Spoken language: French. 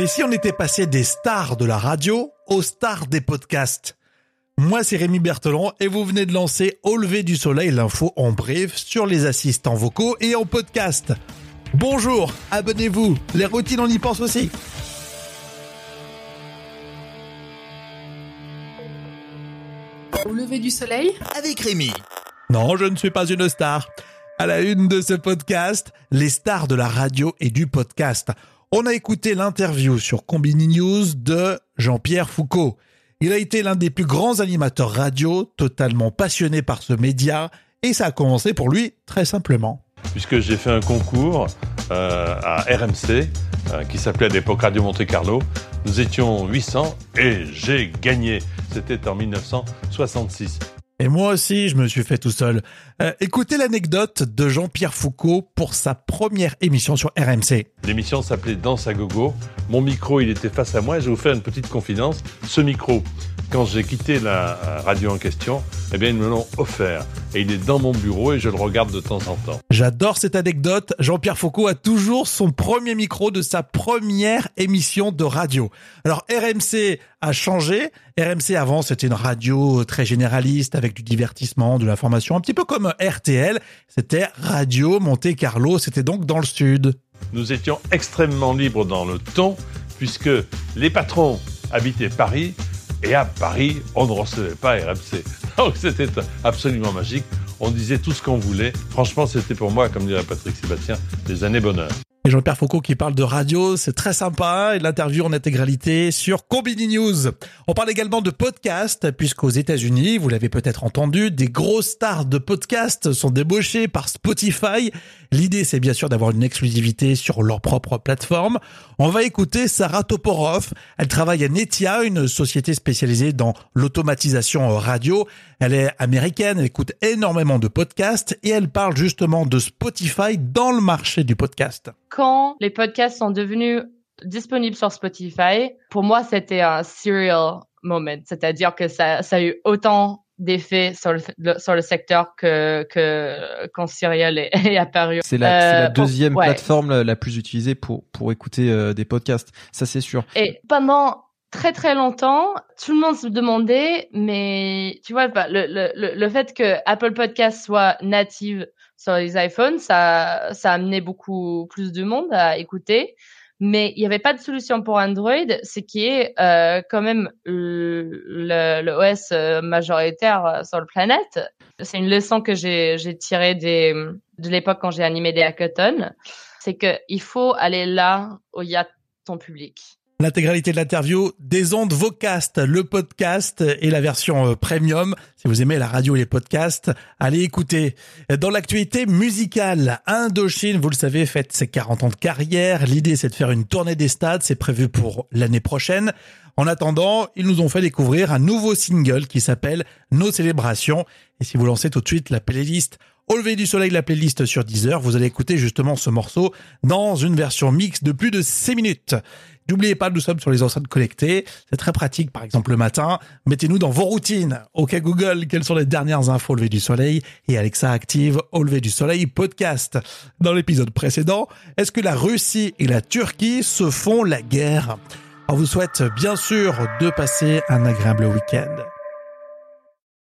Et si on était passé des stars de la radio aux stars des podcasts? Moi, c'est Rémi Berthelon et vous venez de lancer Au lever du soleil, l'info en bref sur les assistants vocaux et en podcast. Bonjour, abonnez-vous, les routines on y pense aussi. Au lever du soleil? Avec Rémi. Non, je ne suis pas une star. À la une de ce podcast, les stars de la radio et du podcast. On a écouté l'interview sur Combini News de Jean-Pierre Foucault. Il a été l'un des plus grands animateurs radio, totalement passionné par ce média, et ça a commencé pour lui très simplement. Puisque j'ai fait un concours euh, à RMC, euh, qui s'appelait à l'époque Radio Monte Carlo. Nous étions 800 et j'ai gagné. C'était en 1966. Et moi aussi, je me suis fait tout seul. Euh, écoutez l'anecdote de Jean-Pierre Foucault pour sa première émission sur RMC. L'émission s'appelait Danse à gogo. Mon micro, il était face à moi et je vais vous faire une petite confidence. Ce micro, quand j'ai quitté la radio en question, eh bien, ils me l'ont offert. Et il est dans mon bureau et je le regarde de temps en temps. J'adore cette anecdote. Jean-Pierre Foucault a toujours son premier micro de sa première émission de radio. Alors, RMC a changé. RMC avant, c'était une radio très généraliste avec du divertissement, de l'information, un petit peu comme RTL. C'était Radio Monte Carlo. C'était donc dans le sud. Nous étions extrêmement libres dans le ton puisque les patrons habitaient Paris et à Paris, on ne recevait pas RMC. Donc c'était absolument magique. On disait tout ce qu'on voulait. Franchement, c'était pour moi, comme dirait Patrick Sébastien, des années bonheur. Et Jean-Pierre Foucault qui parle de radio, c'est très sympa. Et l'interview en intégralité sur Combini News. On parle également de podcast, puisqu'aux États-Unis, vous l'avez peut-être entendu, des grosses stars de podcast sont débauchées par Spotify. L'idée, c'est bien sûr d'avoir une exclusivité sur leur propre plateforme. On va écouter Sarah Toporov. Elle travaille à Netia, une société spécialisée dans l'automatisation radio. Elle est américaine, elle écoute énormément de podcasts et elle parle justement de Spotify dans le marché du podcast quand les podcasts sont devenus disponibles sur Spotify, pour moi, c'était un serial moment. C'est-à-dire que ça, ça a eu autant d'effets sur le, sur le secteur que, que quand Serial est, est apparu. C'est la, la, euh, deuxième plateforme la, plus utilisée pour, pour écouter euh, des podcasts. Ça, c'est sûr. Et pendant très très longtemps, tout le monde se demandait, mais tu vois, le, le, le fait que Apple Podcast soit native sur les iPhones, ça, ça a amené beaucoup plus de monde à écouter. Mais il n'y avait pas de solution pour Android, ce qui est euh, quand même le, le, OS euh, majoritaire euh, sur la planète. C'est une leçon que j'ai tirée des, de l'époque quand j'ai animé des hackathons. C'est qu'il faut aller là où il y a ton public. L'intégralité de l'interview des ondes Vocast, le podcast et la version euh, premium. Si vous aimez la radio et les podcasts, allez écouter. Dans l'actualité musicale, Indochine, vous le savez, fête ses 40 ans de carrière. L'idée, c'est de faire une tournée des stades. C'est prévu pour l'année prochaine. En attendant, ils nous ont fait découvrir un nouveau single qui s'appelle Nos célébrations. Et si vous lancez tout de suite la playlist au lever du soleil, la playlist sur Deezer, vous allez écouter justement ce morceau dans une version mix de plus de 6 minutes. N'oubliez pas, nous sommes sur les enceintes connectées. C'est très pratique, par exemple, le matin. Mettez-nous dans vos routines. OK Google, quelles sont les dernières infos au lever du soleil? Et Alexa active au lever du soleil podcast. Dans l'épisode précédent, est-ce que la Russie et la Turquie se font la guerre? On vous souhaite bien sûr de passer un agréable week-end.